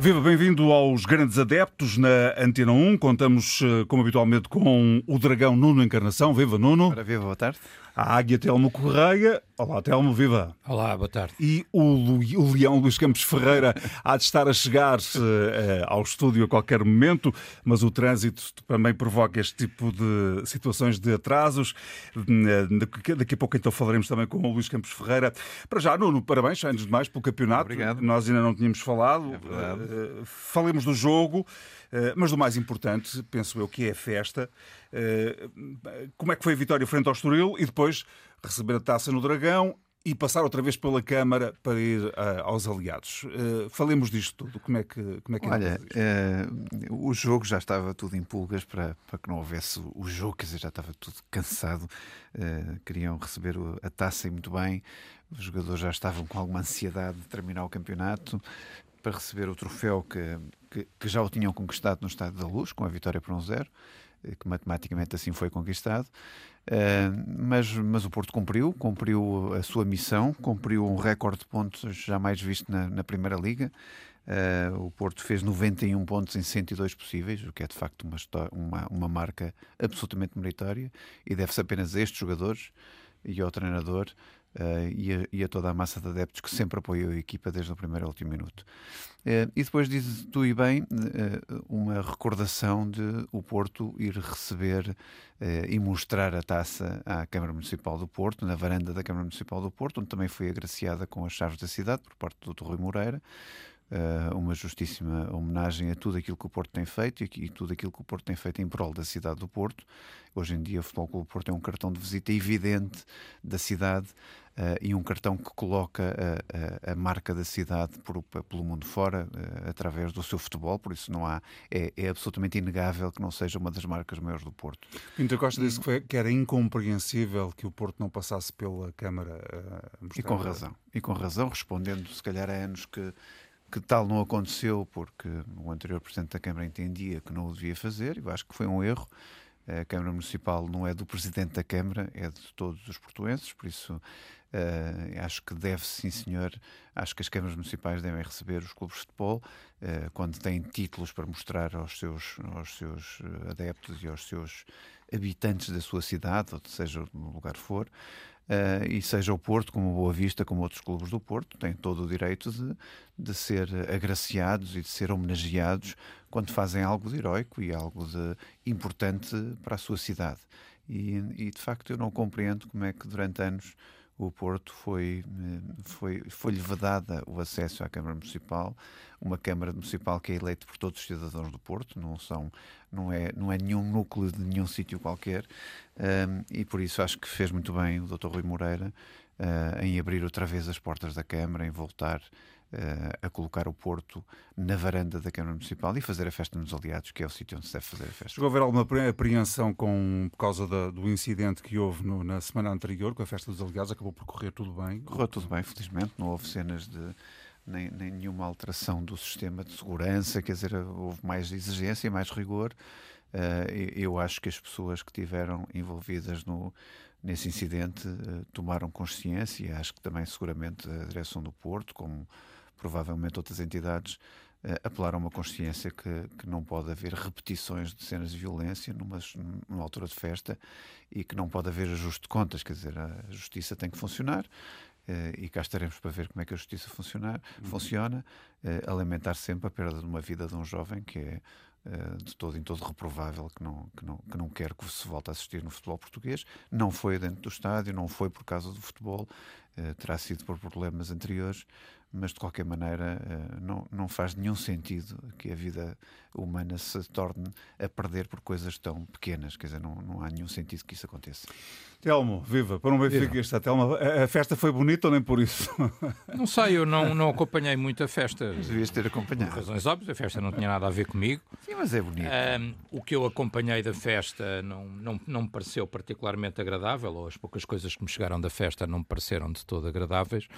Viva, bem-vindo aos Grandes Adeptos na Antena 1. Contamos, eh, como habitualmente, com o dragão Nuno Encarnação. Viva, Nuno. Ora, viva, boa tarde. A águia Telmo Correia. Olá, Telmo, viva. Olá, boa tarde. E o, Lu, o leão Luís Campos Ferreira há de estar a chegar uh, ao estúdio a qualquer momento, mas o trânsito também provoca este tipo de situações de atrasos. Uh, daqui a pouco então falaremos também com o Luís Campos Ferreira. Para já, Nuno, parabéns, antes de mais, pelo campeonato. Obrigado. Nós ainda não tínhamos falado. É verdade. Uh, falemos do jogo. Eh, mas do mais importante, penso eu, que é a festa. Eh, como é que foi a vitória frente ao Estoril e depois receber a taça no Dragão e passar outra vez pela Câmara para ir uh, aos aliados. Uh, falemos disto tudo. Como é que, como é que Olha, uh, o jogo já estava tudo em pulgas para, para que não houvesse o jogo, quer dizer, já estava tudo cansado. queriam receber a taça e muito bem. Os jogadores já estavam com alguma ansiedade de terminar o campeonato para receber o troféu que, que, que, já o tinham conquistado no Estádio da Luz, com a vitória por um zero, eh, que matematicamente assim foi conquistado. Uh, mas, mas o Porto cumpriu, cumpriu a sua missão, cumpriu um recorde de pontos jamais visto na, na Primeira Liga. Uh, o Porto fez 91 pontos em 102 possíveis, o que é de facto uma, uma, uma marca absolutamente meritória e deve-se apenas a estes jogadores e ao treinador Uh, e, a, e, a, toda a massa de adeptos que sempre apoiou a equipa desde o primeiro ao último minuto. Uh, e depois dizes tu e bem uh, uma recordação de o Porto ir receber e mostrar a taça à Câmara Municipal do Porto, na varanda da Câmara Municipal do Porto, onde também foi agraciada com as chaves da cidade por parte do Dr. Rui Moreira. Uma justíssima homenagem a tudo aquilo que o Porto tem feito e, e, tudo aquilo que o Porto tem feito em prol da cidade do Porto. Hoje em dia, o Futebol Clube do Porto é um cartão de visita evidente da cidade uh, e um cartão que coloca a, a, a marca da cidade por, pelo mundo fora uh, através do seu futebol. Por isso, não há é, é, absolutamente inegável que não seja uma das marcas maiores do Porto. Pinto Costa disse que, foi, que, era incompreensível que o Porto não passasse pela Câmara. e com razão. E com razão, respondendo, se calhar, há anos que que tal não aconteceu porque o anterior Presidente da Câmara entendia que não o devia fazer, e eu acho que foi um erro. A Câmara Municipal não é do Presidente da Câmara, é de todos os portuenses, por isso uh, acho que deve, sim senhor, acho que as câmaras municipais devem receber os clubes de futebol uh, quando têm títulos para mostrar aos seus, aos seus adeptos e aos seus habitantes da sua cidade, ou seja, no lugar for. Uh, e seja o Porto, como Boa Vista, como outros clubes do Porto, têm todo o direito de, de ser agraciados e de ser homenageados quando fazem algo de heroico e algo de importante para a sua cidade. E, e de facto eu não compreendo como é que durante anos o Porto foi, foi, foi-lhe vedada o acesso à Câmara Municipal, uma Câmara Municipal que é eleita por todos os cidadãos do Porto, não, são, não, é, não é nenhum núcleo de nenhum sítio qualquer, um, e por isso acho que fez muito bem o Dr. Rui Moreira uh, em abrir outra vez as portas da Câmara, em voltar a colocar o Porto na varanda da Câmara Municipal e fazer a festa nos aliados, que é o sítio onde se deve fazer a festa. Chegou a haver alguma apreensão com, por causa da, do incidente que houve no, na semana anterior com a festa dos aliados? Acabou por correr tudo bem? Correu tudo bem, felizmente. Não houve cenas de. Nem, nem nenhuma alteração do sistema de segurança, quer dizer, houve mais exigência e mais rigor. Uh, eu acho que as pessoas que tiveram envolvidas no, nesse incidente uh, tomaram consciência e acho que também seguramente a direção do Porto, como provavelmente outras entidades, uh, apelaram a uma consciência que, que não pode haver repetições de cenas de violência numa, numa altura de festa e que não pode haver ajuste de contas, quer dizer, a justiça tem que funcionar Uh, e cá estaremos para ver como é que a justiça funcionar, uhum. funciona, uh, a lamentar sempre a perda de uma vida de um jovem que é de todo em todo reprovável, que não, que, não, que não quer que se volte a assistir no futebol português. Não foi dentro do estádio, não foi por causa do futebol, terá sido por problemas anteriores, mas de qualquer maneira eh, não, não faz nenhum sentido que a vida humana se torne a perder por coisas tão pequenas, quer dizer, não, não há nenhum sentido que isso aconteça. Telmo, viva, para um Benfica está Telmo, a festa foi bonita ou nem por isso? Não sei, eu não, não acompanhei muito a festa. Devias ter acompanhado. Por razões óbvias, a festa não tinha nada a ver comigo. Sim, mas é bonito. Um, o que eu acompanhei da festa não, não, não me pareceu particularmente agradável, ou as poucas coisas que me chegaram da festa não me pareceram de todo agradáveis.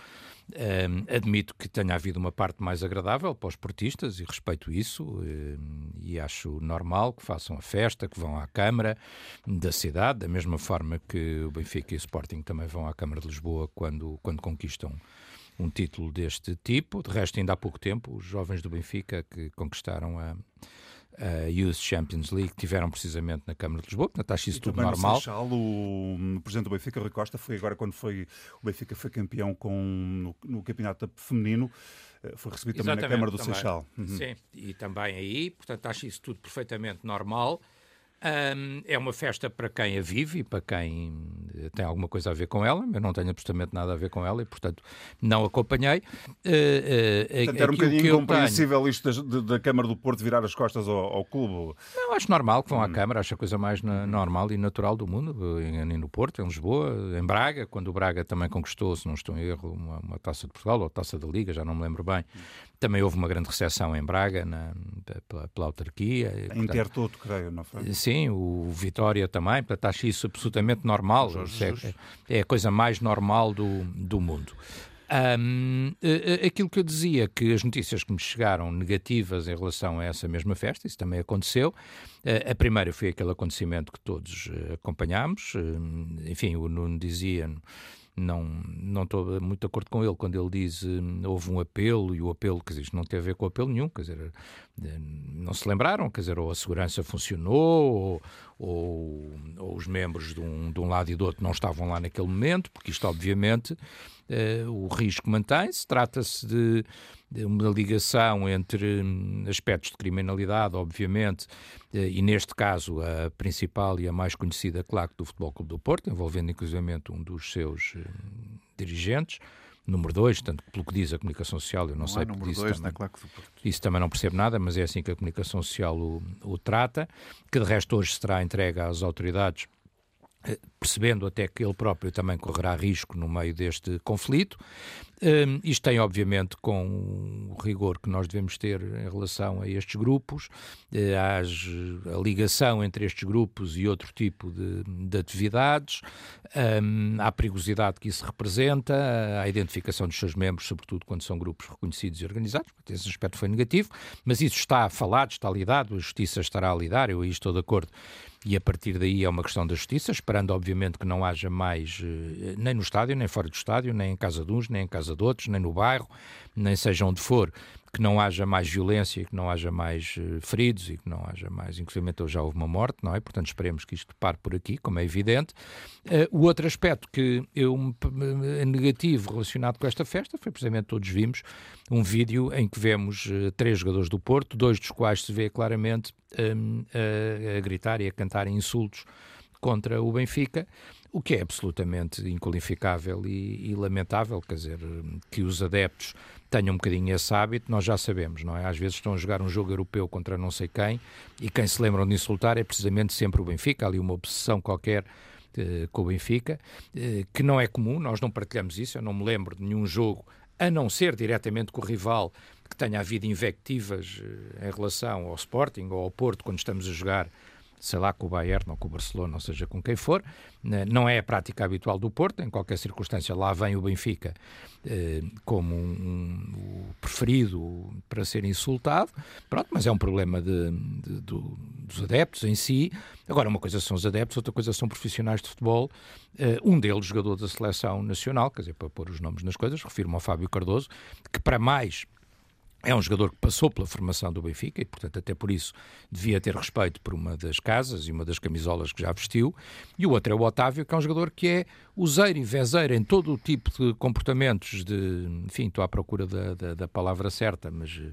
Admito que tenha havido uma parte mais agradável para os portistas e respeito isso e acho normal que façam a festa, que vão à Câmara da cidade, da mesma forma que o Benfica e o Sporting também vão à Câmara de Lisboa quando, quando conquistam um título deste tipo. De resto, ainda há pouco tempo, os jovens do Benfica que conquistaram a, a Youth Champions League tiveram precisamente na Câmara de Lisboa, portanto acho isso e tudo normal. Seixal, o, o presidente do Benfica, Rui Costa, foi agora quando foi o Benfica foi campeão com, no, no campeonato feminino, eh, foi recebido também Exatamente, na Câmara do também. Seixal. Uhum. Sim, e também aí, portanto acho isso tudo perfeitamente normal. Um, é uma festa para quem a vive e para quem tem alguma coisa a ver com ela. Eu não tenho absolutamente nada a ver com ela e, portanto, não acompanhei. Uh, uh, portanto, era um bocadinho compreensível tenho... isto da, da, Câmara do Porto virar as costas ao, ao clube? Não, acho normal que vão hum. à Câmara, acho a coisa mais na, normal e natural do mundo, em, no Porto, em Lisboa, em Braga, quando o Braga também conquistou, se não estou em erro, uma, uma taça de Portugal ou taça da Liga, já não me lembro bem. Também houve uma grande recepção em Braga, na, pela, pela autarquia. Em Intertoto, creio, não foi? Sim, o Vitória também, portanto acho isso absolutamente normal. É, é, a coisa mais normal do, do mundo. Um, aquilo que eu dizia, que as notícias que me chegaram negativas em relação a essa mesma festa, isso também aconteceu. A primeira foi aquele acontecimento que todos eh, acompanhámos. Enfim, o Nuno dizia não, não estou muito de acordo com ele. Quando ele diz hum, houve um apelo e o apelo, quer dizer, não tem a ver com apelo nenhum, quer dizer, eh, não se lembraram, quer dizer, ou a segurança funcionou, ou, ou, ou os membros de um, de um lado e do outro não estavam lá naquele momento, porque isto, obviamente, uh, o risco mantém-se, trata-se de uma ligação entre hum, aspectos de criminalidade, obviamente, eh, e neste caso a principal e a mais conhecida claque do Futebol Clube do Porto, envolvendo inclusivamente um dos seus hum, dirigentes, número 2, tanto pelo que diz a comunicação social, eu não, não sei número isso dois também, na claque do Porto. Isso também não percebo nada, mas é assim que a comunicação social o, o trata, que de resto hoje será entregue às autoridades percebendo até que ele próprio também correrá risco no meio deste conflito. Um, isto tem, obviamente, com o rigor que nós devemos ter em relação a estes grupos, uh, a ligação entre estes grupos e outro tipo de, de atividades, um, à perigosidade que isso representa, à identificação dos seus membros, sobretudo quando são grupos reconhecidos e organizados. Esse aspecto foi negativo, mas isso está falado, está lidado, a Justiça estará a lidar, eu aí estou de acordo e a partir daí é uma questão da justiça, esperando obviamente que não haja mais, eh, nem no estádio, nem fora do estádio, nem em casa de uns, nem em casa de outros, nem no bairro, nem seja onde for, que não haja mais violência, que não haja mais uh, feridos e que não haja mais, inclusive já houve uma morte, não é? Portanto, esperemos que isto pare por aqui, como é evidente. Uh, o outro aspecto que eu é negativo relacionado com esta festa foi precisamente todos vimos um vídeo em que vemos uh, três jogadores do Porto, dois dos quais se vê claramente um, a, a gritar e a cantar insultos contra o Benfica o que é absolutamente inqualificável e, e, lamentável, quer dizer, que os adeptos tenham um bocadinho esse hábito, nós já sabemos, não é? Às vezes estão a jogar um jogo europeu contra não sei quem e quem se lembram de insultar é precisamente sempre o Benfica, ali uma obsessão qualquer eh, com o Benfica, eh, que não é comum, nós não partilhamos isso, eu não me lembro de nenhum jogo, a não ser diretamente com o rival, que tenha havido invectivas eh, em relação ao Sporting ou ao Porto quando estamos a jogar sei lá, com o Bayern ou com o Barcelona, ou seja, com quem for. Né, não é a prática habitual do Porto, em qualquer circunstância lá vem o Benfica eh, como um, um, preferido para ser insultado. Pronto, mas é um problema de, de, do, dos adeptos em si. Agora, uma coisa são os adeptos, outra coisa são profissionais de futebol. Eh, um deles, jogador da seleção nacional, quer dizer, para pôr os nomes nas coisas, refiro-me ao Fábio Cardoso, que para mais é um jogador que passou pela formação do Benfica e, portanto, até por isso devia ter respeito por uma das casas e uma das camisolas que já vestiu. E o outro é o Otávio, que é um jogador que é useiro e vezeiro em todo o tipo de comportamentos de... Enfim, estou à procura da, da, da palavra certa, mas eh,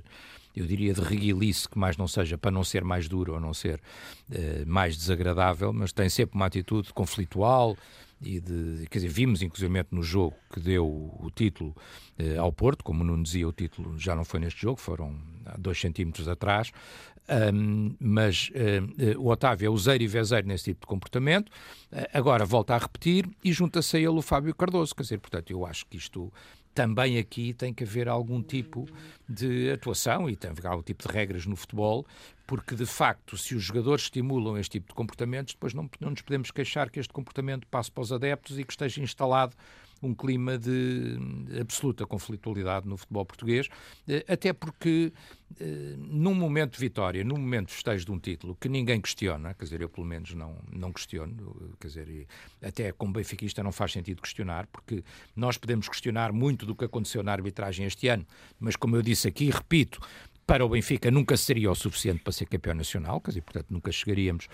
eu diria de reguilice, que mais não seja para não ser mais duro ou não ser uh, mais desagradável, mas tem sempre uma atitude conflitual, e de, quer dizer, vimos inclusive no jogo que deu o título eh, ao Porto, como não dizia, o título já não foi neste jogo, foram dois centímetros atrás, um, mas uh, o Otávio é useiro e vezeiro nesse tipo de comportamento, uh, agora volta a repetir e junta-se a ele o Fábio Cardoso, quer dizer, portanto, eu acho que isto também aqui tem que haver algum tipo de atuação e tem que haver algum tipo de regras no futebol, porque de facto, se os jogadores estimulam este tipo de comportamentos, depois não, não nos podemos queixar que este comportamento passe para os adeptos e que esteja instalado um clima de absoluta conflitualidade no futebol português, eh, até porque eh, num momento de vitória, num momento de festejo de um título que ninguém questiona, quer dizer, eu pelo menos não, não questiono, quer dizer, até como benfiquista não faz sentido questionar, porque nós podemos questionar muito do que aconteceu na arbitragem este ano, mas como eu disse aqui, repito, para o Benfica nunca seria o suficiente para ser campeão nacional, quer dizer, portanto nunca chegaríamos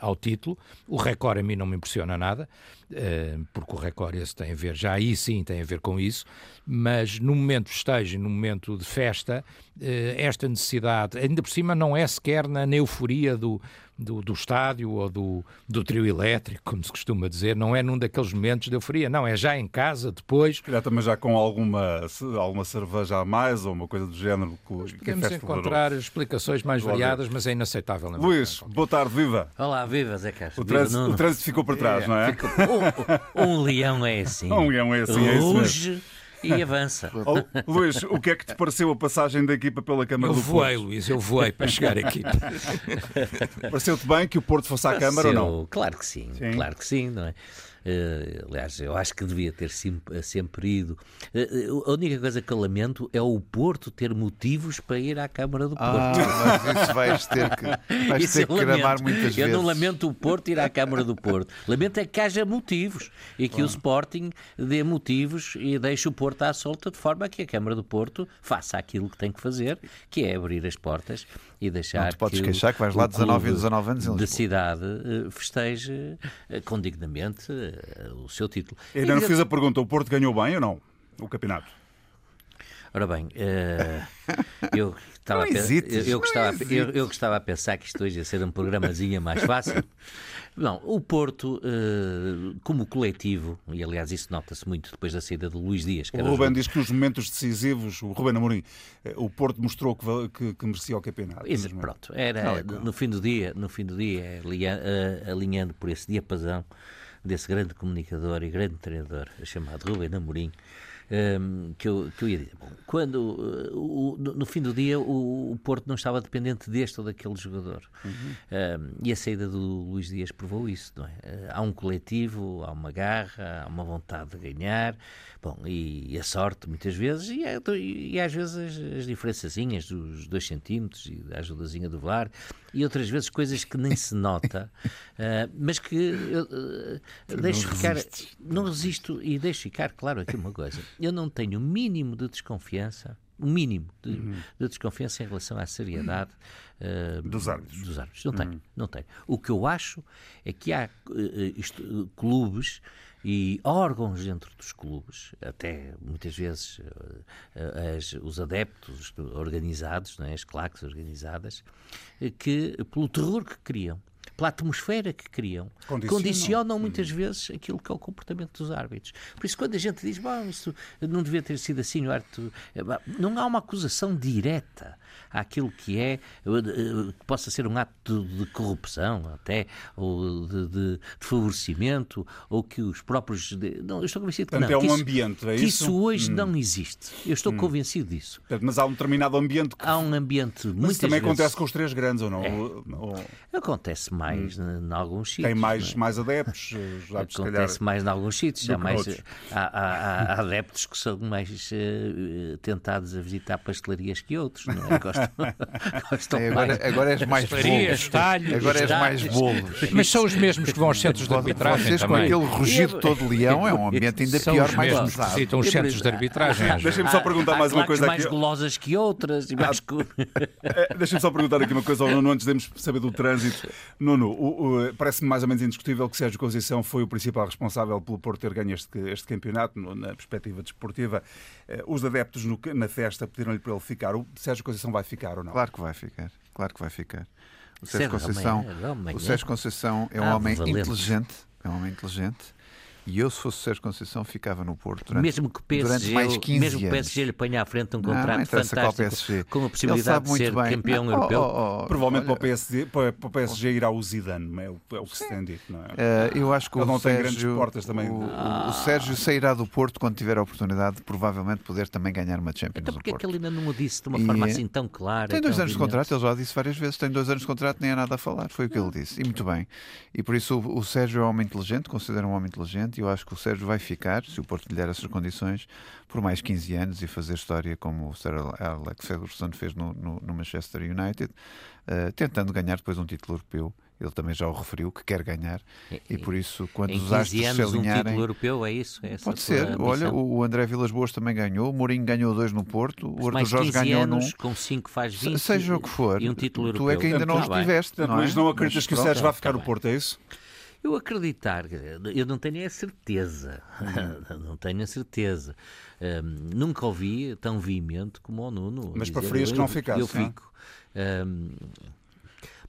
ao título. O recorde a mim não me impressiona nada, uh, porque o recorde esse tem a ver, já aí sim tem a ver com isso, mas no momento de festejo, no momento de festa, esta necessidade, ainda por cima não é sequer na euforia do, do, do estádio ou do, do trio elétrico, como se costuma dizer, não é num daqueles momentos de euforia, não, é já em casa, depois. Já também já com alguma, alguma cerveja a mais ou uma coisa do género. Que, podemos encontrar explicações mais variadas, mas é inaceitável. Luís, boa tarde, viva. Olá, viva, Zé Castro. O, trânsito, o trânsito ficou para trás, é, não é? Ficou... Um, um, leão é assim. Um leão é assim, é Ruge e avança. Oh, Luís, o que é que te pareceu a passagem da equipa pela Câmara eu do voei, Porto? Luís, eu voei para chegar aqui. Pareceu-te bem que o Porto fosse à Câmara ou não? Claro que sim, sim, claro que sim, não é? Uh, aliás, eu acho que devia ter sempre, ido. Uh, a única coisa que eu lamento é o Porto ter motivos para ir à Câmara do Porto. Ah, mas isso vais ter que, vais ter que gramar muitas vezes. Eu não lamento o Porto ir à Câmara do Porto. Lamento é que haja motivos e que o Sporting dê motivos e deixe o Porto à solta de forma que a Câmara do Porto faça aquilo que tem que fazer, que é abrir as portas e deixar não te podes que queixar que vais lá 19 e 19 anos de cidade eh, festeje eh, com dignamente eh, o seu título. Eu ainda não fiz a pergunta, o Porto ganhou bem ou não o campeonato? Ora bem, uh, eu, estava a, eu, eu, gostava, eu, eu, gostava a pensar que isto hoje ia ser um programazinho mais fácil. Não, o Porto, uh, como coletivo, e aliás isso nota-se muito depois da saída de Luís Dias. o Ruben diz que nos momentos decisivos, o Ruben Amorim, eh, o Porto mostrou que, que, que merecia o campeonato. Isso, pronto, era não, no fim do dia, no fim do dia, alinhando por esse diapasão desse grande comunicador e grande treinador chamado Ruben Amorim, um, que, eu, que eu ia dizer. Bom, quando, uh, o, no, fim do dia, o, o, Porto não estava dependente deste ou daquele jogador. Uhum. Um, e a saída do Luís Dias provou isso, não é? Uh, há um coletivo, há uma garra, há uma vontade de ganhar, bom, e, e a sorte, muitas vezes, e, e, e às vezes as, as diferençazinhas dos dois centímetros e a ajudazinha do VAR, e outras vezes coisas que nem se nota, uh, mas que eu deixo não ficar. Não resisto e deixo ficar claro aqui uma coisa eu não tenho o mínimo de desconfiança, o mínimo de, uhum. de desconfiança em relação à seriedade uh, dos árbitros. Dos árbitros. Não tenho, uhum. não tenho. O que eu acho é que há uh, isto, clubes e órgãos dentro dos clubes, até muitas vezes as, os adeptos organizados, né, as claques organizadas, que pelo terror que criam pela atmosfera que criam, condicionam, condicionam muitas hum. vezes aquilo que é o comportamento dos árbitros. Por isso, quando a gente diz, bom, isso não devia ter sido assim, o árbitro, eh, não há uma acusação direta àquilo que é, eh, que possa ser um ato de corrupção, até, ou de, de, de favorecimento, ou que os próprios. Não, eu estou convencido que Portanto, não. é um isso, ambiente, é que isso? isso hoje hum. não existe. Eu estou hum. convencido disso. Mas há um determinado ambiente que. Há um ambiente muito. Mas isso também vezes... acontece com os três grandes, ou não? É. Ou... Acontece mais hum. em alguns sítios. Tem mais, é? mais adeptos. Já, Acontece mais em alguns sítios. Há, mais, há, há, há, adeptos que são mais uh, tentados a visitar pastelarias que outros. Não é? Gostam, gostam é, agora, mais. agora és mais bolos. Talhos, agora és mais bolos. Mas são os mesmos que vão aos centros de arbitragem. Vocês também. com aquele rugido todo leão é um ambiente ainda são pior, mais mesmos que visitam os centros de arbitragem. Deixem-me só perguntar mais uma coisa mais aqui. mais golosas que outras. Mais... Deixem-me só perguntar aqui uma coisa ao Nuno antes de saber do trânsito. Nuno, parece-me mais ou menos indiscutível que Sérgio Conceição foi o principal responsável pelo Porto ter ganho este, este campeonato, na perspectiva desportiva. Eh, os adeptos no, na festa pediram-lhe para ele ficar. O Sérgio Conceição vai ficar ou não? Claro que vai ficar. Claro que vai ficar. O Sérgio Conceição, o Sérgio Conceição é um homem inteligente. É um homem inteligente e eu, se fosse Sérgio Conceição, ficava no Porto durante, mesmo que PSG, durante mais 15 mesmo que o PSG lhe ponha à frente um contrato não, fantástico com a possibilidade de ser bem. campeão não, europeu. Oh, oh, oh, Provavelmente olha, para, o PSG, para, o PSG irá o Zidane, é o, é o que se tem dito. Não é? Uh, eu acho que Ele o não Sérgio, tem grandes portas também. O, o, Sérgio sairá do Porto quando tiver a oportunidade de provavelmente poder também ganhar uma Champions Então porque é que ele ainda não o disse de uma e forma assim tão clara? Tem dois anos de contrato, ele já disse várias vezes, tem dois anos de contrato, nem há nada a falar, foi o que ele disse. E muito bem. E por isso o, o Sérgio é um homem inteligente, considera um homem inteligente e eu acho que o Sérgio vai ficar, se o Porto lhe der essas condições, por mais 15 anos e fazer história como o Sir Alex Ferguson fez no, no, no Manchester United, uh, tentando ganhar depois um título europeu. Ele também já o referiu que quer ganhar e, e por isso quando os astros anos, se alinharem um título europeu é isso é pode ser. olha o André Vilas Boas também ganhou o Mourinho ganhou dois no Porto o Arthur Jorge ganhou anos, num com cinco faz 20 seja o que for e um título tu europeu. é que ainda não tá estiveste não mas é? não acreditas mas, que o Sérgio vai ficar no Porto é isso eu acreditar, eu não tenho a certeza, não tenho a certeza. Um, nunca ouvi tão veemente como o Nuno. Mas dizer, preferias que não ficasse, Eu é? fico. Um,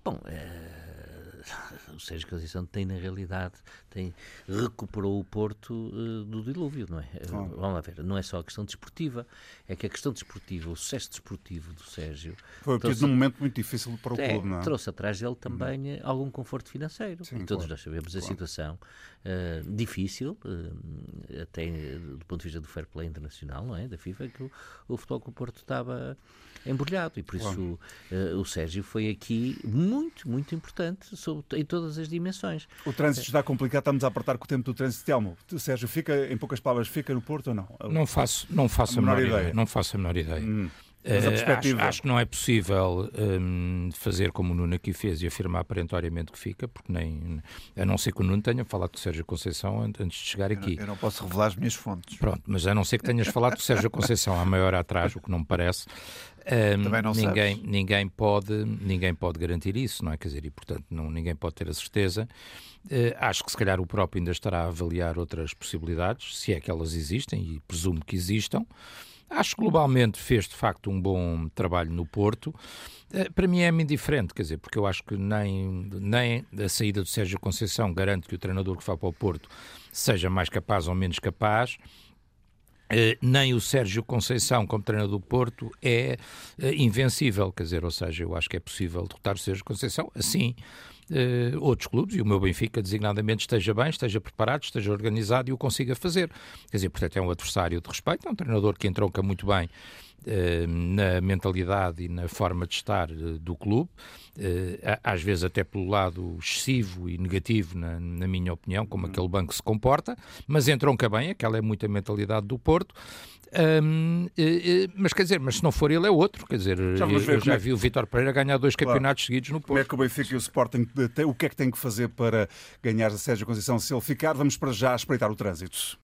bom, uh, o Sérgio Conceição tem, na realidade, tem, recuperou o Porto uh, do dilúvio, não é? Oh. Vamos lá ver, não é só a questão desportiva, é que a questão desportiva, o sucesso desportivo do Sérgio. Foi obtido num momento muito difícil para o é, clube, não é? Trouxe atrás dele também hum. algum conforto financeiro. Sim, e todos claro. nós sabemos a Claro. situação uh, difícil, uh, até do ponto de vista do fair play internacional, não é? Da FIFA, que o, o futebol com o Porto estava embrulhado e por isso Claro. uh, o Sérgio foi aqui muito, muito importante sobre, em todas as dimensões. O trânsito está complicado, estamos a apertar com o tempo do trânsito. Telmo, Sérgio, fica, em poucas palavras, fica no Porto ou não? Não faço, não faço a menor, ideia. Não faço a menor ideia. Hum. Mas a perspectiva- acho, acho que não é possível hum, fazer como o Nuno aqui fez e afirmar perentoriamente que fica, porque nem, a não ser que o Nuno tenha falado com o Sérgio Conceição an- antes de chegar Eu não, aqui. eu não posso revelar as minhas fontes Pronto, mas a não ser que tenhas falado com o Sérgio Conceição há meia hora atrás, o que não me parece, Também não ninguém, sabes. ninguém, pode, ninguém pode garantir isso, não é? Quer dizer, e portanto não, ninguém pode ter a certeza. Eh, acho que se calhar o próprio ainda estará a avaliar outras possibilidades, se é que elas existem, e presumo que existam. Acho que globalmente fez de facto um bom trabalho no Porto. Eh, Para mim é-me indiferente, quer dizer, porque eu acho que nem, nem a saída do Sérgio Conceição garante que o treinador que vai para o Porto seja mais capaz ou menos capaz. Eh, nem o Sérgio Conceição, como treinador do Porto, é eh, invencível. Quer dizer, ou seja, eu acho que é possível derrotar o Sérgio Conceição. Assim, eh, outros clubes, e o meu Benfica, designadamente, esteja bem, esteja preparado, esteja organizado e o consiga fazer. Quer dizer, portanto, é um adversário de respeito, é um treinador que entronca muito bem na mentalidade e na forma de estar eh, do clube, eh, às vezes até pelo lado excessivo e negativo, na, na minha opinião, como aquele banco se comporta, mas entronca bem, aquela é muito a mentalidade do Porto. Hum, eh, eh, mas quer dizer, mas se não for ele é outro, quer dizer, Já eu, já é vi o Vítor Pereira ganhar dois Claro. campeonatos seguidos no Como é Porto. que o Benfica e o Sporting o que é que tem que fazer para ganhar a Sérgio Conceição se ele ficar? Vamos para já espreitar o trânsito.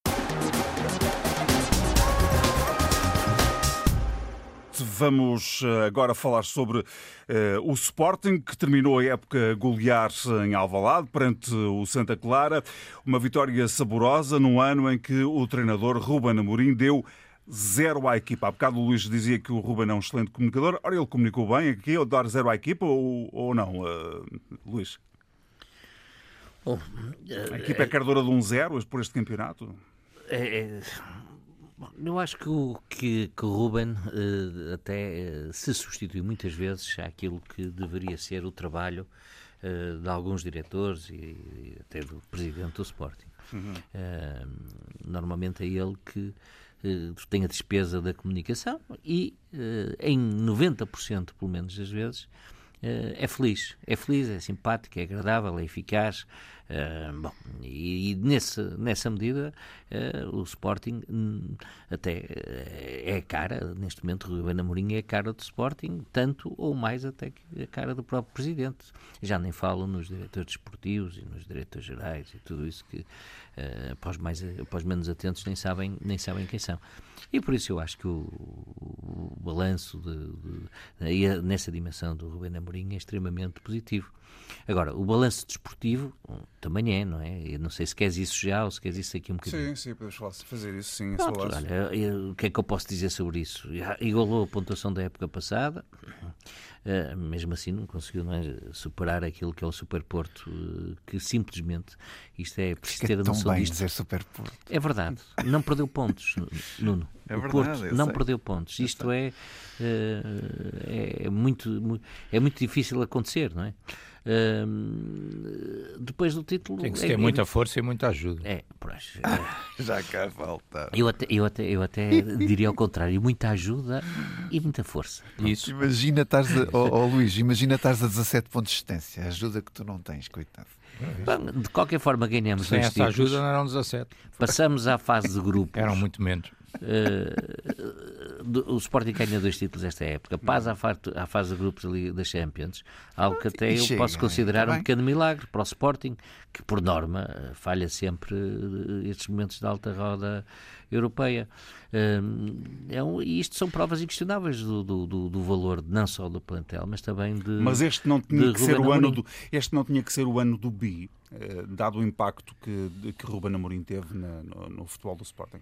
Vamos eh, agora falar sobre eh, o Sporting, que terminou a época golear em Alvalade perante o Santa Clara. Uma vitória saborosa num ano em que o treinador Ruben Amorim deu zero à equipa. Há bocado o Luís dizia que o Ruben é um excelente comunicador. Ora, ele comunicou bem aqui, ao dar zero à equipa ou, ou não, eh, Luís? Bom, A equipa é cardora de um zero por este campeonato? É, é, bom, eu acho que o, que, que o Ruben eh, até eh, se substitui muitas vezes àquilo que deveria ser o trabalho eh, de alguns diretores e, e até do presidente do Sporting. Eh, normalmente é ele que tem a despesa da comunicação e em 90% pelo menos das vezes é feliz, é feliz, é simpático, é agradável, é eficaz. Eh, bom, e, nesse, nessa medida eh, o Sporting hum, até eh, é cara, neste momento o Ruben Amorim é cara do Sporting, tanto ou mais até que a cara do próprio Presidente. Já nem falo nos diretores desportivos e nos diretores gerais e tudo isso que para, os mais, menos atentos nem sabem, nem sabem quem são. E por isso eu acho que o, o balanço de, de- eh, nessa dimensão do Rubén Amorim é extremamente positivo. Agora, o balanço desportivo hum, também é, não é? Eu não sei se queres isso já ou se queres isso aqui um bocadinho. Sim, sim, podemos falar- fazer isso, sim. Pronto, olha, eu- o que é que eu posso dizer sobre isso? Igualou a pontuação da época passada, eh, mesmo assim não conseguiu não é, superar aquilo que é o Superporto, eh, que simplesmente, isto é, preciso Fica ter a noção bem disto. dizer super Porto. É verdade, não perdeu pontos, Nuno. É o verdade, Porto eu não sei. perdeu pontos. Isto é, eh, é, muito, mu- é muito difícil acontecer, não é? Eh, depois do título. Tem que se é- ter é- muita força e muita ajuda. É, pois, Já cá falta. eu até, eu até, eu até diria ao contrário, muita ajuda e muita força. Isso. Imagina estares a, oh, oh, Luís, imagina estares a 17 pontos de distância. A ajuda que tu não tens, coitado. Bom, de qualquer forma, ganhamos Sem dois essa títulos. ajuda não eram 17. Passamos à fase de grupos. Eram muito menos. Uh, o Sporting ganha dois títulos esta época. Paz à, fa- à fase de grupos ali da Champions. Algo que até eu posso considerar tá um pequeno milagre para o Sporting, que por norma eh, falha sempre eh, estes momentos de alta roda europeia. Um, é um- e isto são provas inquestionáveis do, do- do- do valor não só do plantel, mas também de. Mas este não tinha que ser o ano do este não tinha que ser o ano do bi, eh, dado o impacto que que Ruben Amorim teve na- no, no futebol do Sporting.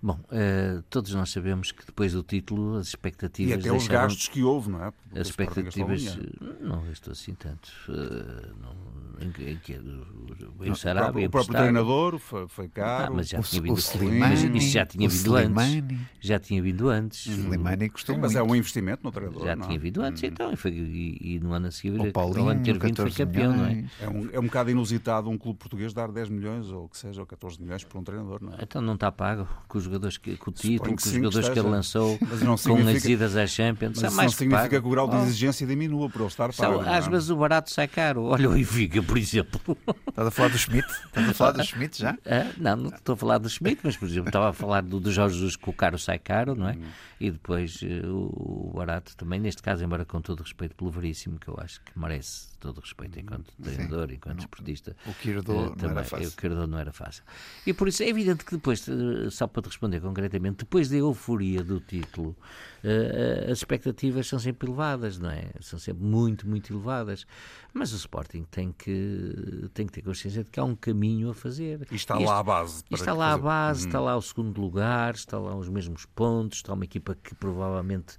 Bom, eh, todos nós sabemos que depois do título as E expectativas. até os gastos que houve, não é? Porque As o expectativas. Não gastou assim tanto. Eh, não, em, em que o O Sarabia. próprio, o treinador foi, foi Ah, caro. mas já O- tinha o vindo. Slimani, mas isso já tinha o vindo antes. Slimani. Já tinha vindo antes. O Slimani custou Sim, mas muito. é um investimento no treinador. Já não é? tinha vindo antes, então. E, foi- e- e no ano a seguir, O Paulinho, ano ter vindo, foi 14 campeão, não é? milhões. É um, é um bocado inusitado um clube português dar 10 milhões ou o que seja, ou 14 milhões por um treinador, não é? Então não está pago os jogadores que, com o título, com que os jogadores que que ele lançou, com as idas às Champions. Mas é isso mais não que significa pago. que o grau de exigência diminua por ele estar pago. não às é? vezes o barato sai caro. Olha o Iviga, por exemplo. Estás a falar do Schmidt? Estás a falar do Schmidt já? Ah, não, não estou a falar do Schmidt, mas por exemplo estava a falar do, do Jorge Jesus que o caro sai caro, não é? Hum. E depois eh, o, o barato também, neste caso, embora com todo o respeito pelo Veríssimo, que eu acho que merece todo respeito enquanto treinador, enquanto esportista. O Kirdo eh, não também, era fácil. O Kirdo não era fácil. E por isso é evidente que depois, eh, só para te responder concretamente, depois da euforia do título, eh, as expectativas são sempre elevadas, não é? São sempre muito, muito elevadas. Mas o Sporting tem que, tem que ter consciência de que há um caminho a fazer. E está E lá este- a base. está lá a fazer- base, está lá o segundo lugar, está lá os mesmos pontos, está uma equipa que provavelmente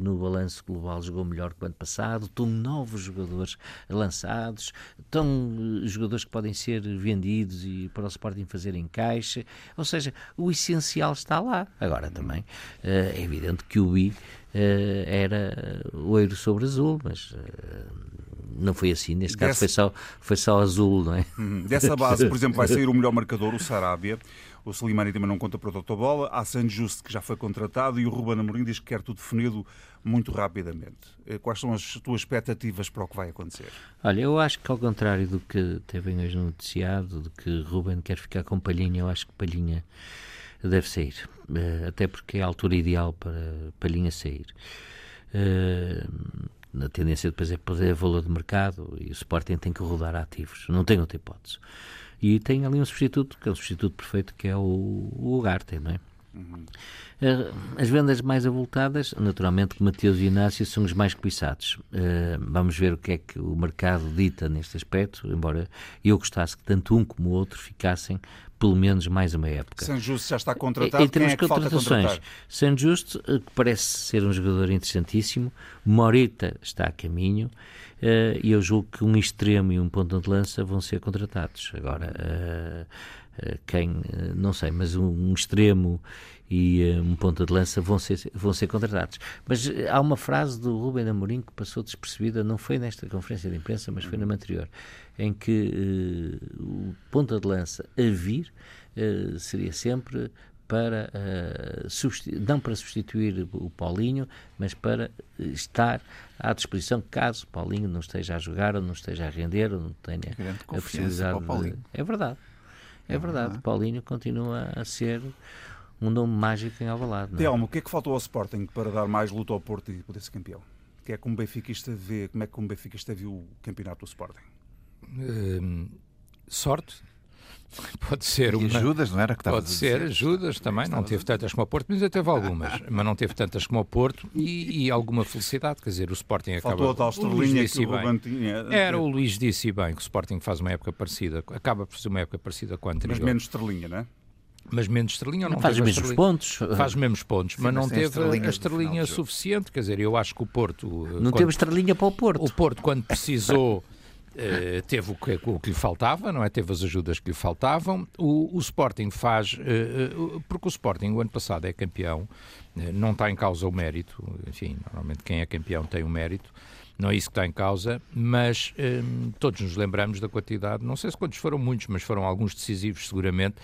no balanço global jogou melhor que o ano passado, estão novos jogadores lançados, estão eh, jogadores que podem ser vendidos e para o Sporting fazer encaixe, ou seja, o essencial está lá. Agora também eh, é evidente que o BI eh, era oiro sobre azul, mas não foi assim, neste caso Desse- foi só, foi só azul, não é? Hum, Dessa base, por exemplo, vai sair o melhor marcador, o Sarabia. O Slimani também não conta para o Bola. Há San Just, que já foi contratado, e o Ruben Amorim diz que quer tudo definido muito rapidamente. Eh, Quais são as tuas expectativas para o que vai acontecer? Olha, eu acho que ao contrário do que teve hoje no noticiado, de que Ruben quer ficar com Palhinha, eu acho que Palhinha deve sair. Eh, até porque é a altura ideal para Palhinha sair. Eh, a tendência depois é perder valor de mercado e o Sporting tem que rodar ativos, não tem outra hipótese. E tem ali um substituto, que é o substituto perfeito, que é o, o Ugarte, não é? Eh, As vendas mais avultadas, naturalmente, que Mateus e Inácio são os mais cobiçados. Eh, Vamos ver o que é que o mercado dita neste aspecto, embora eu gostasse que tanto um como o outro ficassem pelo menos mais uma época. San Just já está contratado. em termos é de contratações? San Justo, eh, que parece ser um jogador interessantíssimo, Morita está a caminho, e eu julgo que um extremo e um ponto de lança vão ser contratados. Agora, eh, quem, eh, não sei, mas um, extremo e eh, um ponta de lança vão ser, vão ser contratados. Mas eh, há uma frase do Rubem Amorim que passou despercebida, não foi nesta conferência de imprensa, mas foi numa anterior, em que eh, o ponta de lança a vir eh, seria sempre para eh, substi- não para substituir o Paulinho, mas para eh, estar à disposição caso o Paulinho não esteja a jogar ou não esteja a render ou não tenha a possibilidade de... É verdade. É, verdade. Paulinho continua a ser um nome mágico em Alvalade. é? Telmo, o que é que faltou ao Sporting para dar mais luta ao Porto e poder ser campeão? Que é que um benfiquista vê, como é que um benfiquista viu o campeonato do Sporting? Hum, sorte. Pode ser E uma. ajudas, não era que estavas Pode a ser, dizer? ajudas também, não teve tantas como o Porto, mas já teve algumas, mas não teve tantas como o Porto e, e alguma felicidade, quer dizer, o Sporting acaba... Faltou a tal o Luís estrelinha disse que o bem. Ruben tinha. Era, o Luís disse bem que o Sporting faz uma época parecida, acaba por fazer uma época parecida com a anterior. Mas menos estrelinha, não é? Mas menos estrelinha ou não, Não faz os mesmos estrelinha? pontos. Faz os mesmos pontos, mas mas não teve estrelinha a estrelinha suficiente, quer dizer, eu acho que o Porto... eh, Não quando- teve estrelinha para o Porto. o Porto, quando precisou, eh, teve o que, o que lhe faltava, não é? Teve as ajudas que lhe faltavam. O, o Sporting faz, eh, porque o Sporting, o ano passado, é campeão, não está em causa o mérito, enfim, normalmente quem é campeão tem o mérito. Não é isso que está em causa, mas eh, todos nos lembramos da quantidade, não sei se quantos foram muitos, mas foram alguns decisivos seguramente,